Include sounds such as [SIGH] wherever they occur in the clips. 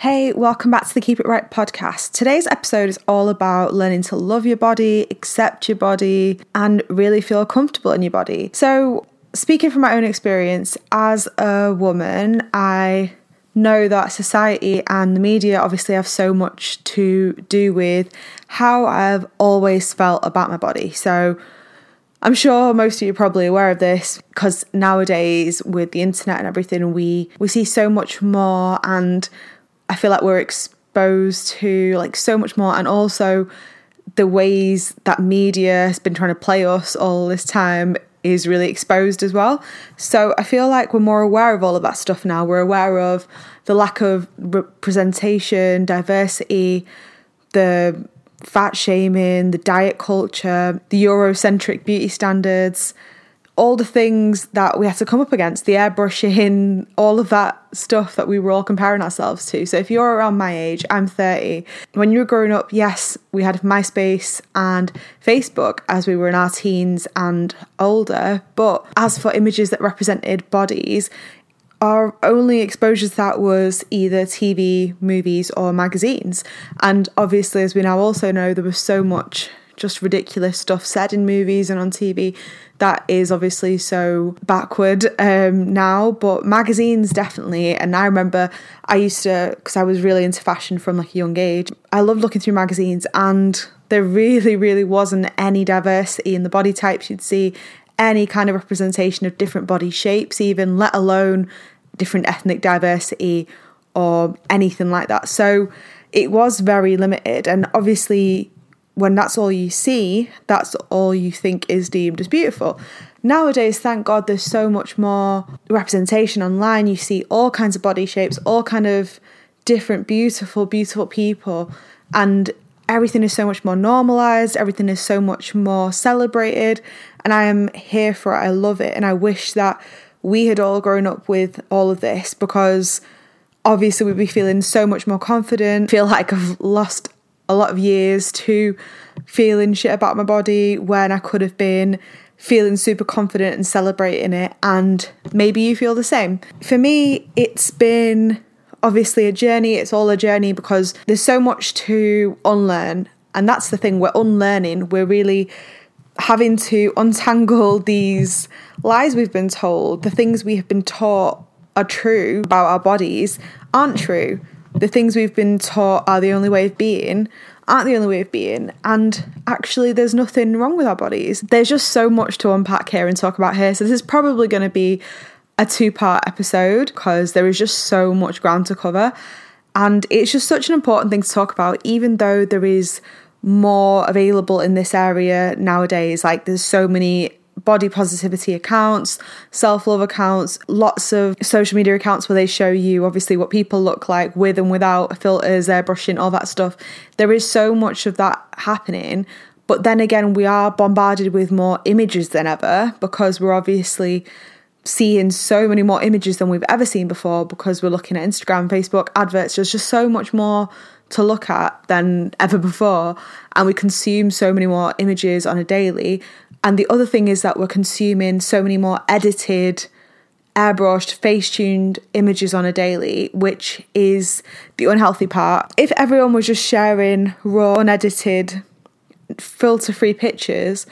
Hey, welcome back to the Keep It Bright podcast. Today's episode is all about learning to love your body, accept your body, and really feel comfortable in your body. So, speaking from my own experience, as a woman, I know that society and the media obviously have so much to do with how I've always felt about my body. So, I'm sure most of you are probably aware of this because nowadays with the internet and everything we we see so much more and I feel like we're exposed to like so much more, and also the ways that media has been trying to play us all this time is really exposed as well. So I feel like we're more aware of all of that stuff now. We're aware of the lack of representation, diversity, the fat shaming, the diet culture, the Eurocentric beauty standards, all the things that we had to come up against, the airbrushing, all of that stuff that we were all comparing ourselves to. So if you're around my age, I'm 30. When you were growing up, yes, we had MySpace and Facebook as we were in our teens and older. But as for images that represented bodies, our only exposure to that was either TV, movies, or magazines. And obviously, as we now also know, there was so much just ridiculous stuff said in movies and on TV that is obviously so backward um, now, but magazines definitely. And I remember I used to, because I was really into fashion from like a young age, I loved looking through magazines and there really, really wasn't any diversity in the body types you'd see, any kind of representation of different body shapes, even let alone different ethnic diversity or anything like that. So it was very limited. And obviously, when that's all you see, that's all you think is deemed as beautiful. Nowadays, thank God, there's so much more representation online. You see all kinds of body shapes, all kind of different, beautiful, beautiful people, and everything is so much more normalized. Everything is so much more celebrated, and I am here for it. I love it, and I wish that we had all grown up with all of this because obviously we'd be feeling so much more confident. Feel like I've lost a lot of years to feeling shit about my body when I could have been feeling super confident and celebrating it. And maybe you feel the same. For me, it's been obviously a journey. It's all a journey because there's so much to unlearn. And that's the thing, we're unlearning. We're really having to untangle these lies we've been told, the things we have been taught are true about our bodies aren't true the things we've been taught are the only way of being aren't the only way of being and actually there's nothing wrong with our bodies. There's just so much to unpack here and talk about here so this is probably going to be a two part episode because there is just so much ground to cover and it's just such an important thing to talk about even though there is more available in this area nowadays like there's so many body positivity accounts, self love accounts, lots of social media accounts where they show you obviously what people look like with and without filters, airbrushing, all that stuff. There is so much of that happening. But then again, we are bombarded with more images than ever because we're obviously seeing so many more images than we've ever seen before because we're looking at Instagram, Facebook, adverts. There's just so much more to look at than ever before. And we consume so many more images on a daily. And the other thing is that we're consuming so many more edited, airbrushed, face tuned images on a daily, which is the unhealthy part. If everyone was just sharing raw, unedited, filter free pictures,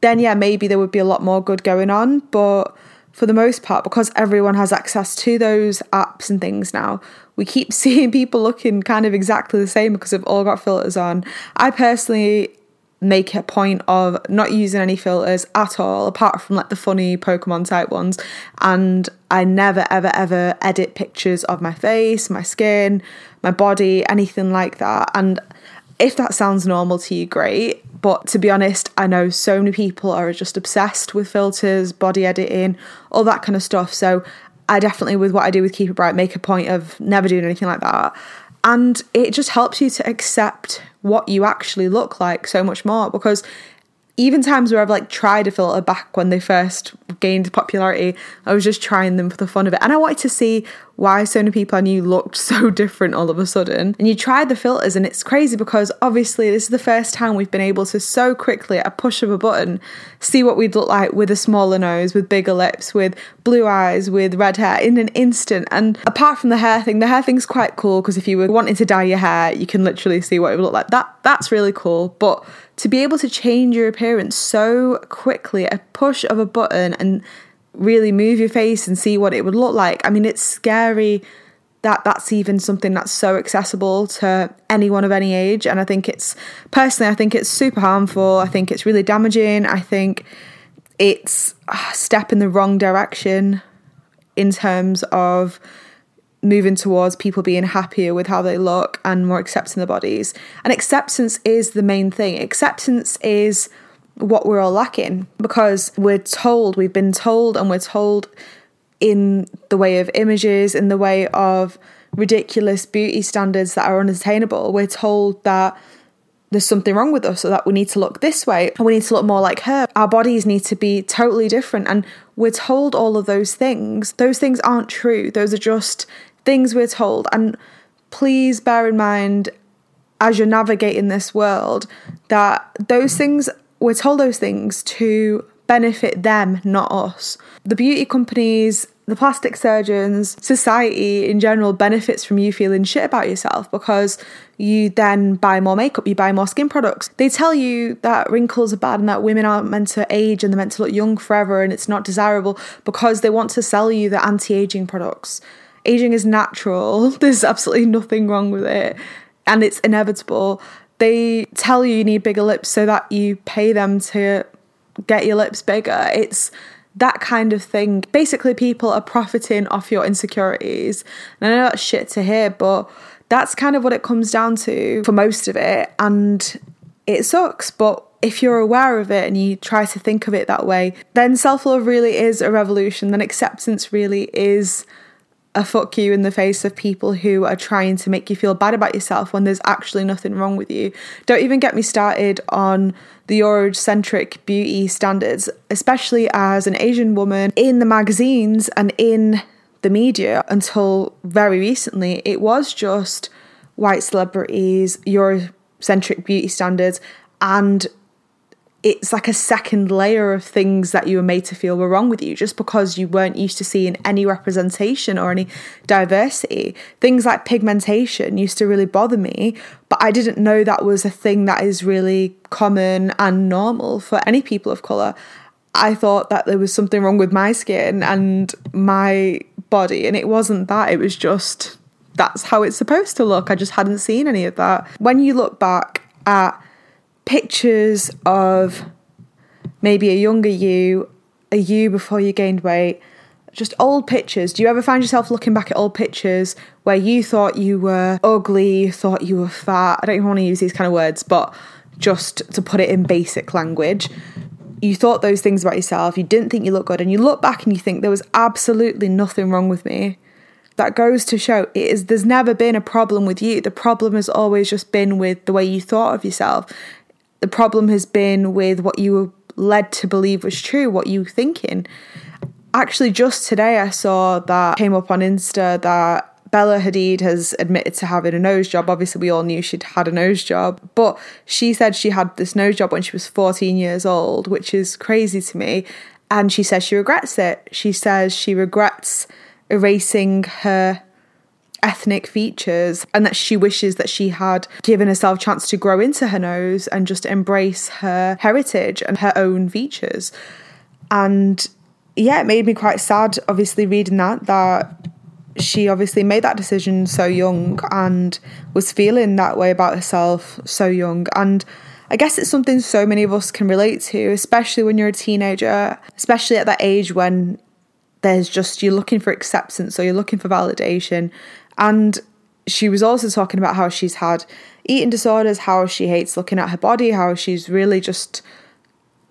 then yeah, maybe there would be a lot more good going on. But for the most part, because everyone has access to those apps and things now, we keep [LAUGHS] seeing people looking kind of exactly the same because they've all got filters on. I personally make a point of not using any filters at all, apart from like the funny Pokemon type ones. And I never, ever, ever edit pictures of my face, my skin, my body, anything like that. And if that sounds normal to you, great. But to be honest, I know so many people are just obsessed with filters, body editing, all that kind of stuff. So I definitely, with what I do with Keep It Bright, make a point of never doing anything like that. And it just helps you to accept what you actually look like so much more because even times where I've like tried a filter back when they first gained popularity, I was just trying them for the fun of it. And I wanted to see why so many people I knew looked [LAUGHS] so different all of a sudden. And you try the filters, and it's crazy because obviously this is the first time we've been able to so quickly, at a push of a button, see what we'd look like with a smaller nose, with bigger lips, with blue eyes, with red hair in an instant. And apart from the hair thing, the hair thing's quite cool because if you were wanting to dye your hair, you can literally see what it would look like. That that's really cool. But to be able to change your appearance so quickly, a push of a button and really move your face and see what it would look like. I mean, it's scary that that's even something that's so accessible to anyone of any age. And I think it's personally, I think it's super harmful. I think it's really damaging. I think it's ah, a step in the wrong direction in terms of moving towards people being happier with how they look and more accepting their bodies. And acceptance is the main thing. Acceptance is what we're all lacking because we're told, we've been told, and we're told in the way of images, in the way of ridiculous beauty standards that are unattainable. We're told that there's something wrong with us or that we need to look this way and we need to look more like her. Our bodies need to be totally different. And we're told all of those things. Those things aren't true. Those are just things we're told. And please bear in mind as you're navigating this world that those things we're told those things to benefit them, not us. The beauty companies, the plastic surgeons, society in general benefits from you feeling shit about yourself because you then buy more makeup, you buy more skin products. They tell you that wrinkles are bad and that women aren't meant to age and they're meant to look young forever and it's not desirable because they want to sell you the anti aging products. Aging is natural, [LAUGHS] there's absolutely nothing wrong with it, and it's inevitable they tell you you need bigger lips so that you pay them to get your lips bigger. It's that kind of thing. Basically, people are profiting off your insecurities. And I know that's shit to hear, but that's kind of what it comes down to for most of it. And it sucks, but if you're aware of it and you try to think of it that way, then self love really is a revolution. Then acceptance really is a fuck you in the face of people who are trying to make you feel bad about yourself when there's actually nothing wrong with you. Don't even get me started on the Eurocentric beauty standards, especially as an Asian woman in the magazines and in the media until very recently. It was just white celebrities, Eurocentric beauty standards, and it's like a second layer of things that you were made to feel were wrong with you just because you weren't used to seeing any representation or any diversity. Things like pigmentation used to really bother me, but I didn't know that was a thing that is really common and normal for any people of colour. I thought that there was something wrong with my skin and my body, and it wasn't that, it was just that's how it's supposed to look. I just hadn't seen any of that. When you look back at pictures of maybe a younger you, a you before you gained weight, just old pictures. Do you ever find yourself looking back at old pictures where you thought you were ugly, you thought you were fat? I don't even want to use these kind of words, but just to put it in basic language, you thought those things about yourself, you didn't think you looked good, and you look back and you think there was absolutely nothing wrong with me. That goes to show it is there's never been a problem with you. The problem has always just been with the way you thought of yourself. The problem has been with what you were led to believe was true, what you were thinking. Actually, just today I saw that came up on Insta that Bella Hadid has admitted to having a nose job. Obviously, we all knew she'd had a nose job, but she said she had this nose job when she was 14 years old, which is crazy to me. And she says she regrets it. She says she regrets erasing her ethnic features and that she wishes that she had given herself a chance to grow into her nose and just embrace her heritage and her own features. And yeah, it made me quite sad, obviously, reading that, that she obviously made that decision so young and was feeling that way about herself so young. And I guess it's something so many of us can relate to, especially when you're a teenager, especially at that age when there's just you're looking for acceptance or you're looking for validation and she was also talking about how she's had eating disorders, how she hates looking at her body, how she's really just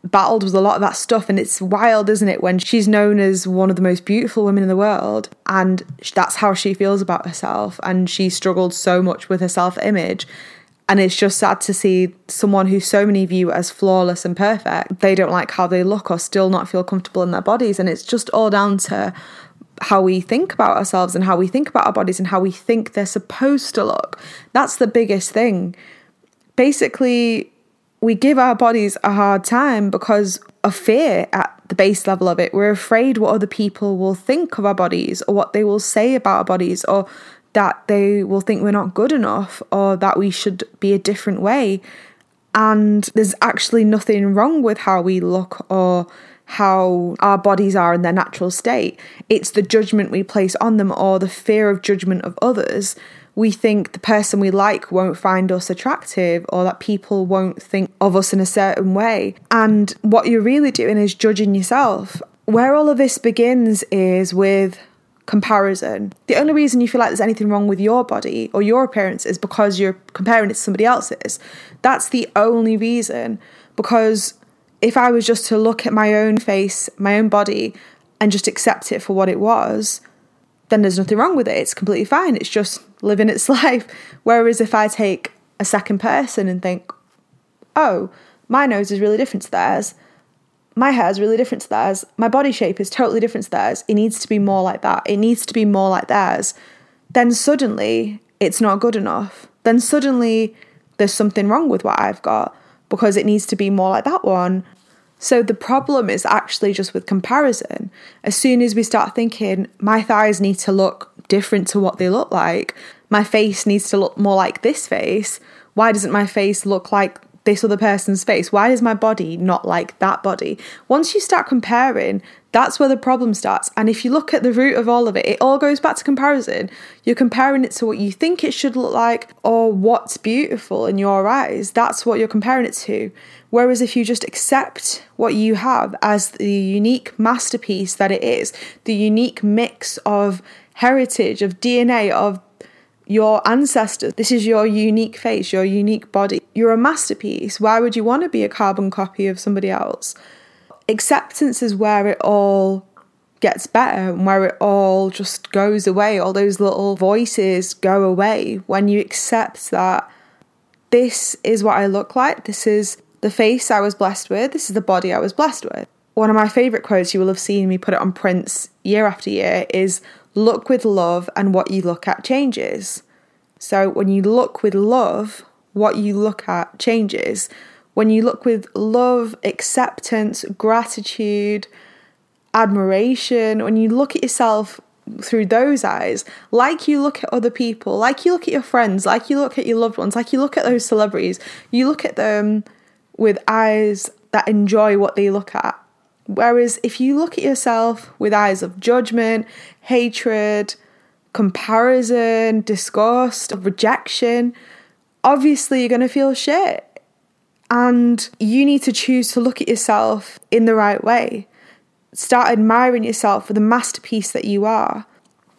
battled with a lot of that stuff. And it's wild, isn't it, when she's known as one of the most beautiful women in the world and that's how she feels about herself. And she struggled so much with her self image. And it's just sad to see someone who so many view as flawless and perfect, they don't like how they look or still not feel comfortable in their bodies. And it's just all down to how we think about ourselves and how we think about our bodies and how we think they're supposed to look. That's the biggest thing. Basically, we give our bodies a hard time because of fear at the base level of it. We're afraid what other people will think of our bodies or what they will say about our bodies or that they will think we're not good enough or that we should be a different way. And there's actually nothing wrong with how we look or how our bodies are in their natural state. It's the judgment we place on them or the fear of judgment of others. We think the person we like won't find us attractive or that people won't think of us in a certain way. And what you're really doing is judging yourself. Where all of this begins is with comparison. The only reason you feel like there's anything wrong with your body or your appearance is because you're comparing it to somebody else's. That's the only reason. Because if I was just to look at my own face, my own body, and just accept it for what it was, then there's nothing wrong with it. It's completely fine. It's just living its [LAUGHS] life. Whereas if I take a second person and think, oh, my nose is really different to theirs, my hair is really different to theirs, my body shape is totally different to theirs, it needs to be more like that, it needs to be more like theirs, then suddenly it's not good enough. Then suddenly there's something wrong with what I've got because it needs to be more like that one. So the problem is actually just with comparison. As soon as we start thinking, my thighs need to look different to what they look like, my face needs to look more like this face, why doesn't my face look like this other person's face? Why is my body not like that body? Once you start comparing, that's where the problem starts. And if you look at the root of all of it, it all goes back to comparison. You're comparing it to what you think it should look like or what's beautiful in your eyes. That's what you're comparing it to. Whereas if you just accept what you have as the unique masterpiece that it is, the unique mix of heritage, of DNA, of your ancestors. This is your unique face, your unique body. You're a masterpiece. Why would you want to be a carbon copy of somebody else? Acceptance is where it all gets better and where it all just goes away. All those little voices go away when you accept that this is what I look like. This is the face I was blessed with. This is the body I was blessed with. One of my favourite quotes, you will have seen me put it on prints year after year, is look with love and what you look at changes. So when you look with love, what you look at changes. When you look with love, acceptance, gratitude, admiration, when you look at yourself through those eyes, like you look at other people, like you look at your friends, like you look at your loved ones, like you look at those celebrities, you look at them with eyes that enjoy what they look at. Whereas if you look at yourself with eyes of judgment, hatred, comparison, disgust, rejection, obviously you're going to feel shit. And you need to choose to look at yourself in the right way. Start admiring yourself for the masterpiece that you are.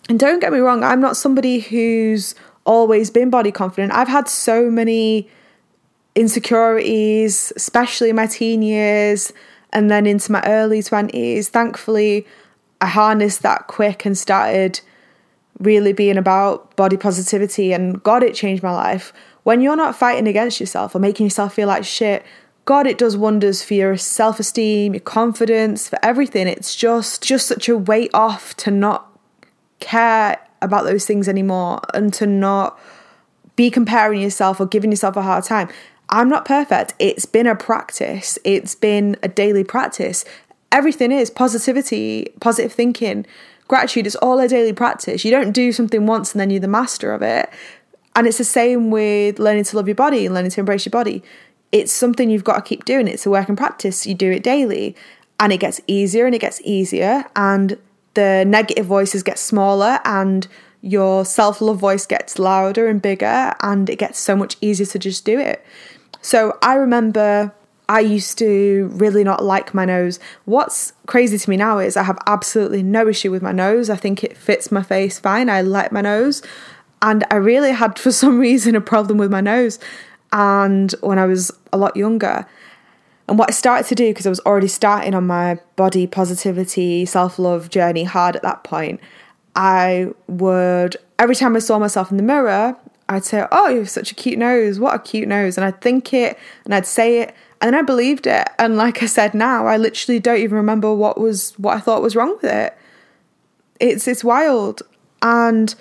And don't get me wrong, I'm not somebody who's always been body confident. I've had so many insecurities, especially in my teen years and then into my early 20s. Thankfully, I harnessed that quick and started really being about body positivity and God, it changed my life. When you're not fighting against yourself or making yourself feel like shit, God, it does wonders for your self esteem, your confidence, for everything. It's just just such a weight off to not care about those things anymore and to not be comparing yourself or giving yourself a hard time. I'm not perfect. It's been a practice, it's been a daily practice. Everything is positivity, positive thinking, gratitude. It's all a daily practice. You don't do something once and then you're the master of it. And it's the same with learning to love your body and learning to embrace your body. It's something you've got to keep doing. It's a work in practice. You do it daily and it gets easier and it gets easier. And the negative voices get smaller and your self love voice gets louder and bigger. And it gets so much easier to just do it. So I remember I used to really not like my nose. What's crazy to me now is I have absolutely no issue with my nose. I think it fits my face fine. I like my nose. And I really had, for [LAUGHS] some reason, a problem with my nose. And when I was a lot younger, and what I started to do, because I was already starting on my body positivity, self love journey hard at that point, I would, every time I saw myself in the mirror, I'd say, Oh, you have such a cute nose. What a cute nose. And I'd think it and I'd say it. And then I believed it. And like I said now, I literally don't even remember what was what I thought was wrong with it. It's it's wild. And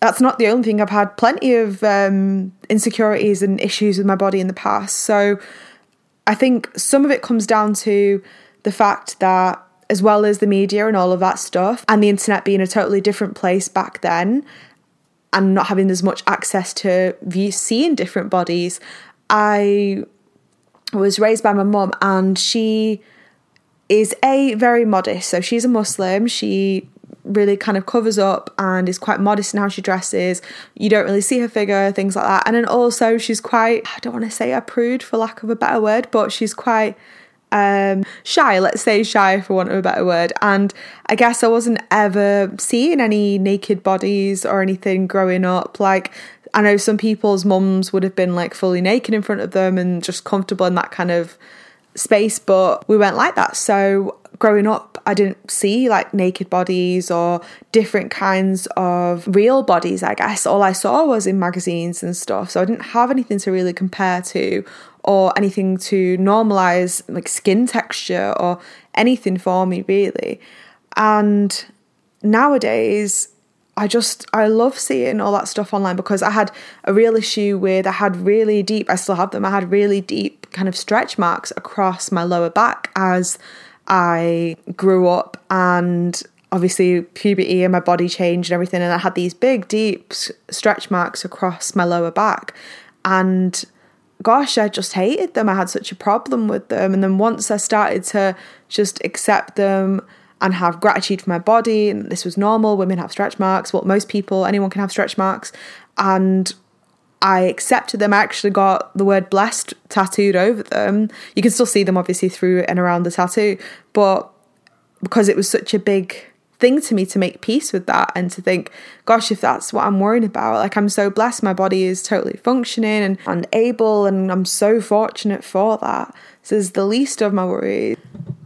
that's not the only thing. I've had plenty of um, insecurities and issues with my body in the past. So I think some of it comes down to the fact that, as well as the media and all of that stuff, and the internet being a totally different place back then, and not having as much access to view, seeing different bodies, I was raised by my mum, and she is a very modest. So she's a Muslim. She really kind of covers up and is quite modest in how she dresses. You don't really see her figure, things like that. And then also she's quite I don't want to say a prude for lack of a better word, but she's quite um shy, let's say shy for want of a better word. And I guess I wasn't ever seeing any naked bodies or anything growing up. Like I know some people's mums would have been like fully naked in front of them and just comfortable in that kind of space, but we weren't like that. So growing up, I didn't see like naked bodies or different kinds of real bodies, I guess. All I saw was in magazines and stuff. So I didn't have anything to really compare to or anything to normalize like skin texture or anything for me, really. And nowadays, I just I love seeing all that stuff online because I had a real issue with I had really deep I still have them I had really deep kind of stretch marks across my lower back as I grew up and obviously puberty and my body changed and everything and I had these big deep stretch marks across my lower back and gosh I just hated them. I had such a problem with them. And then once I started to just accept them and have gratitude for my body and this was normal women have stretch marks. Well most people anyone can have stretch marks. And I accepted them. I actually got the word blessed tattooed over them. You can still see them obviously through and around the tattoo, but because it was such a big thing to me to make peace with that and to think, gosh, if that's what I'm worrying about, like I'm so blessed, my body is totally functioning and, and able, and I'm so fortunate for that. This is the least of my worries.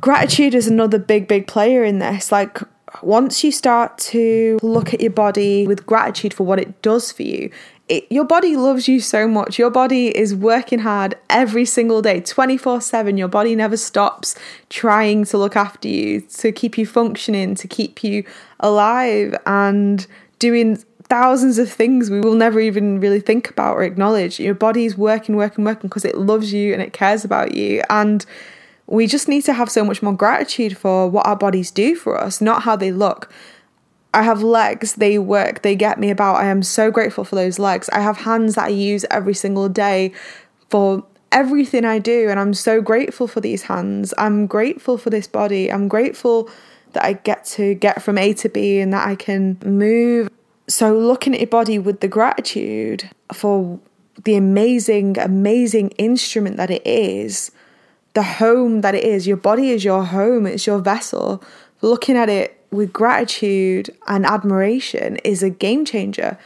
Gratitude is another big, big player in this. Like, once you start to look at your body with gratitude for what it does for you, it, your body loves you so much. Your body is working hard every single day, 24 7. Your body never stops trying to look after you, to keep you functioning, to keep you alive, and doing thousands of things we will never even really think about or acknowledge. Your body is working, working, working because it loves you and it cares about you. And we just need to have so much more gratitude for what our bodies do for us, not how they look. I have legs, they work, they get me about. I am so grateful for those legs. I have hands that I use every single day for everything I do, and I'm so grateful for these hands. I'm grateful for this body. I'm grateful that I get to get from A to B and that I can move. So, looking at your body with the gratitude for the amazing, amazing instrument that it is, the home that it is, your body is your home, it's your vessel. Looking at it with gratitude and admiration is a game changer.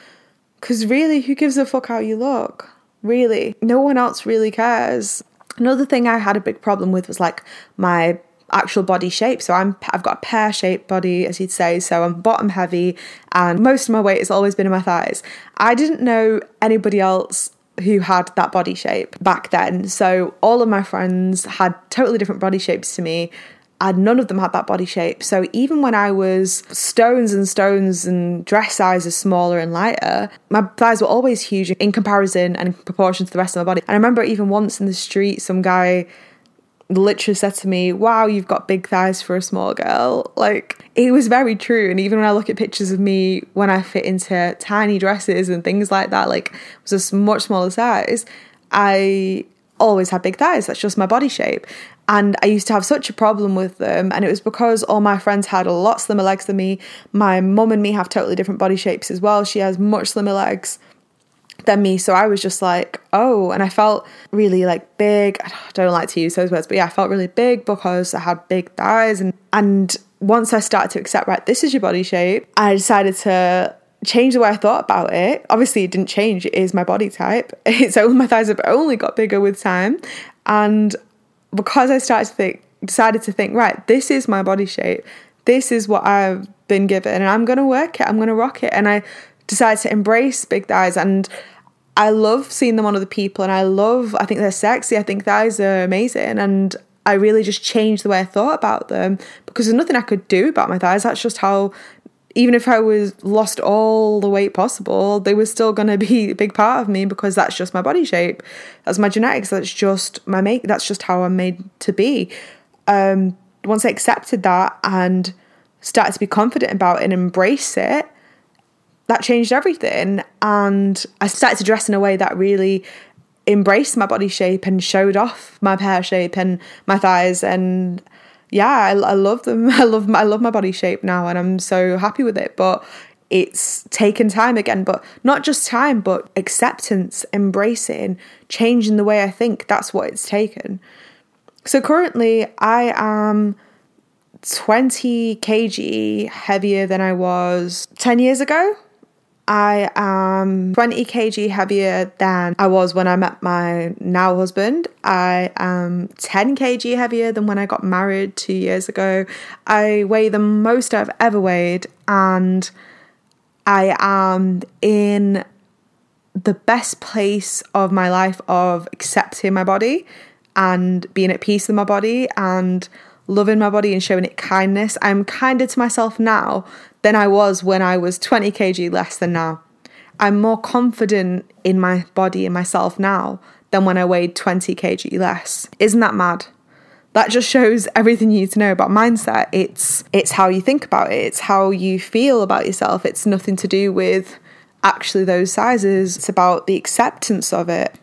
Because really, who gives a fuck how you look? Really, no one else really cares. Another thing I had a big problem with was like my actual body shape. So I'm I've got a pear shaped body, as you'd say. So I'm bottom heavy, and most of my weight has always been in my thighs. I didn't know anybody else who had that body shape back then. So all of my friends had totally different body shapes to me and none of them had that body shape. So even when I was stones and stones and dress sizes smaller and lighter, my thighs were always huge in comparison and in proportion to the rest of my body. And I remember even once in the street, some guy literally said to me, Wow, you've got big thighs for a small girl. Like, it was very true. And even when I look at pictures of me when I fit into tiny dresses and things like that, like, it was a much smaller size, I always had big thighs. That's just my body shape. And I used to have such a problem with them. And it was because all my friends had a lot slimmer legs than me. My mum and me have totally different body shapes as well. She has much slimmer legs than me. So I was just like, oh, and I felt really like big. I don't like to use those words, but yeah, I felt really big because I had big thighs. And, and once I started to accept, right, this is your body shape, I decided to change the way I thought about it. Obviously, it didn't change. It is my body type. [LAUGHS] Only my thighs have only got bigger with time. And because I started to think, decided to think, right, this is my body shape. This is what I've been given, and I'm going to work it. I'm going to rock it. And I decided to embrace big thighs. And I love seeing them on other people, and I love, I think they're sexy. I think thighs are amazing. And I really just changed the way I thought about them because there's nothing I could do about my thighs. That's just how even if I was lost all the weight possible, they were still going to be a big part of me because that's just my body shape. That's my genetics. That's just my make. That's just how I'm made to be. Um, once I accepted that and started to be confident about it and embrace it, that changed everything. And I started to dress in a way that really embraced my body shape and showed off my pear shape and my thighs and yeah, I, I love them. [LAUGHS] I love my, I love my body shape now, and I'm so happy with it. But it's taken time again, but not just time, but acceptance, embracing, changing the way I think. That's what it's taken. So currently, I am 20 kg heavier than I was 10 years ago. I am 20 kg heavier than I was when I met my now husband. I am 10 kg heavier than when I got married two years ago. I weigh the most I've ever weighed, and I am in the best place of my life of accepting my body and being at peace with my body and loving my body and showing it kindness. I'm kinder to myself now than I was when I was 20 kg less than now. I'm more confident in my body and myself now than when I weighed 20 kg less. Isn't that mad? That just shows everything you need to know about mindset. It's it's how you think about it. It's how you feel about yourself. It's nothing to do with actually those sizes. It's about the acceptance of it.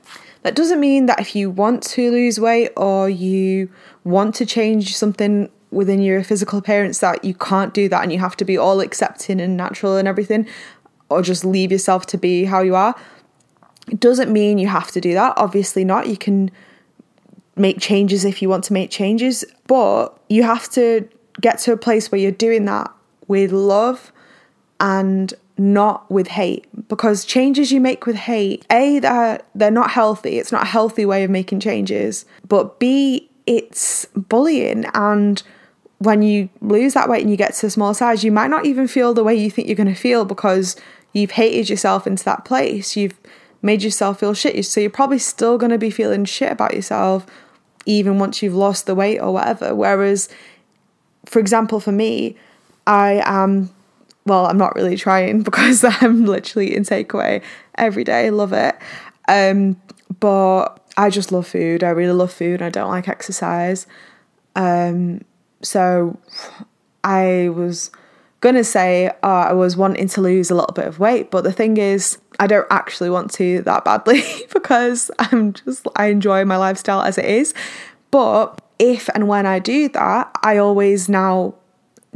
That doesn't mean that if you want to lose weight or you want to change something within your physical appearance that you can't do that and you have to be all accepting and natural and everything or just leave yourself to be how you are. It doesn't mean you have to do that. Obviously not. You can make changes if you want to make changes, but you have to get to a place where you're doing that with love and not with hate because changes you make with hate a they're, they're not healthy it's not a healthy way of making changes but b it's bullying and when you lose that weight and you get to a small size, you might not even feel the way you think you're going to feel because you've hated yourself into that place. You've made yourself feel shit. So you're probably still going to be feeling shit about yourself even once you've lost the weight or whatever. Whereas, for example, for me, I am, well, I'm not really trying [LAUGHS] because I'm literally in takeaway every day. I love it. Um, but I just love food. I really love food. I don't like exercise. Um, so I was gonna say uh, I was wanting to lose a little bit of weight, but the thing is, I don't actually want to that badly [LAUGHS] because I'm just I enjoy my lifestyle as it is. But if and when I do that, I always now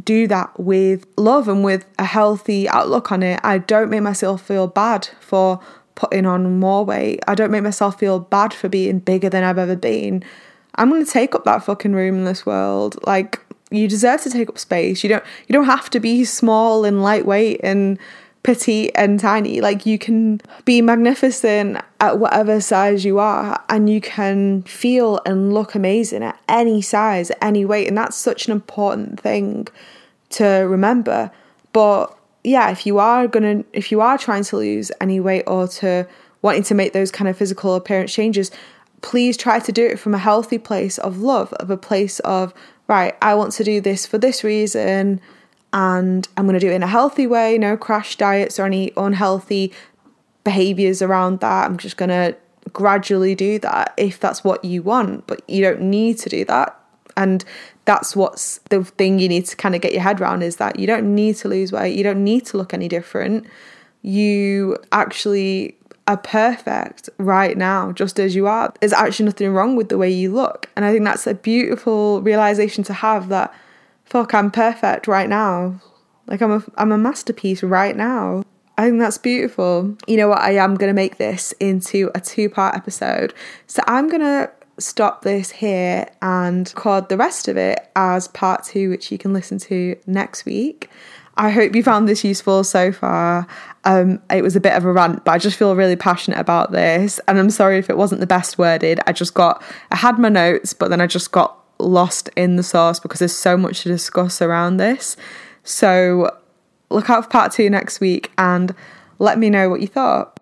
do that with love and with a healthy outlook on it. I don't make myself feel bad for putting on more weight. I don't make myself feel bad for being bigger than I've ever been. I'm going to take up that fucking room in this world. Like you deserve to take up space. You don't you don't have to be small and lightweight and petite and tiny. Like you can be magnificent at whatever size you are and you can feel and look amazing at any size, any weight. And that's such an important thing to remember. But yeah, if you are gonna if you are trying to lose any weight or to wanting to make those kind of physical appearance changes, please try to do it from a healthy place of love, of a place of, right, I want to do this for this reason, and I'm going to do it in a healthy way, no crash diets or any unhealthy behaviors around that. I'm just going to gradually do that if that's what you want, but you don't need to do that. And that's what's the thing you need to kind of get your head around is that you don't need to lose weight, you don't need to look any different. You actually are perfect right now, just as you are. There's actually nothing wrong with the way you look. And I think that's a beautiful realization to have that fuck, I'm perfect right now. Like I'm a I'm a masterpiece right now. I think that's beautiful. You know what? I am going to make this into a two part episode. So I'm going to stop this here and record the rest of it as part two, which you can listen to next week. I hope you found this useful so far. Um, it was a bit of a rant, but I just feel really passionate about this. And I'm sorry if it wasn't the best worded. I just got, I had my notes, but then I just got lost in the sauce because there's so much to discuss around this. So look out for part two next week and let me know what you thought.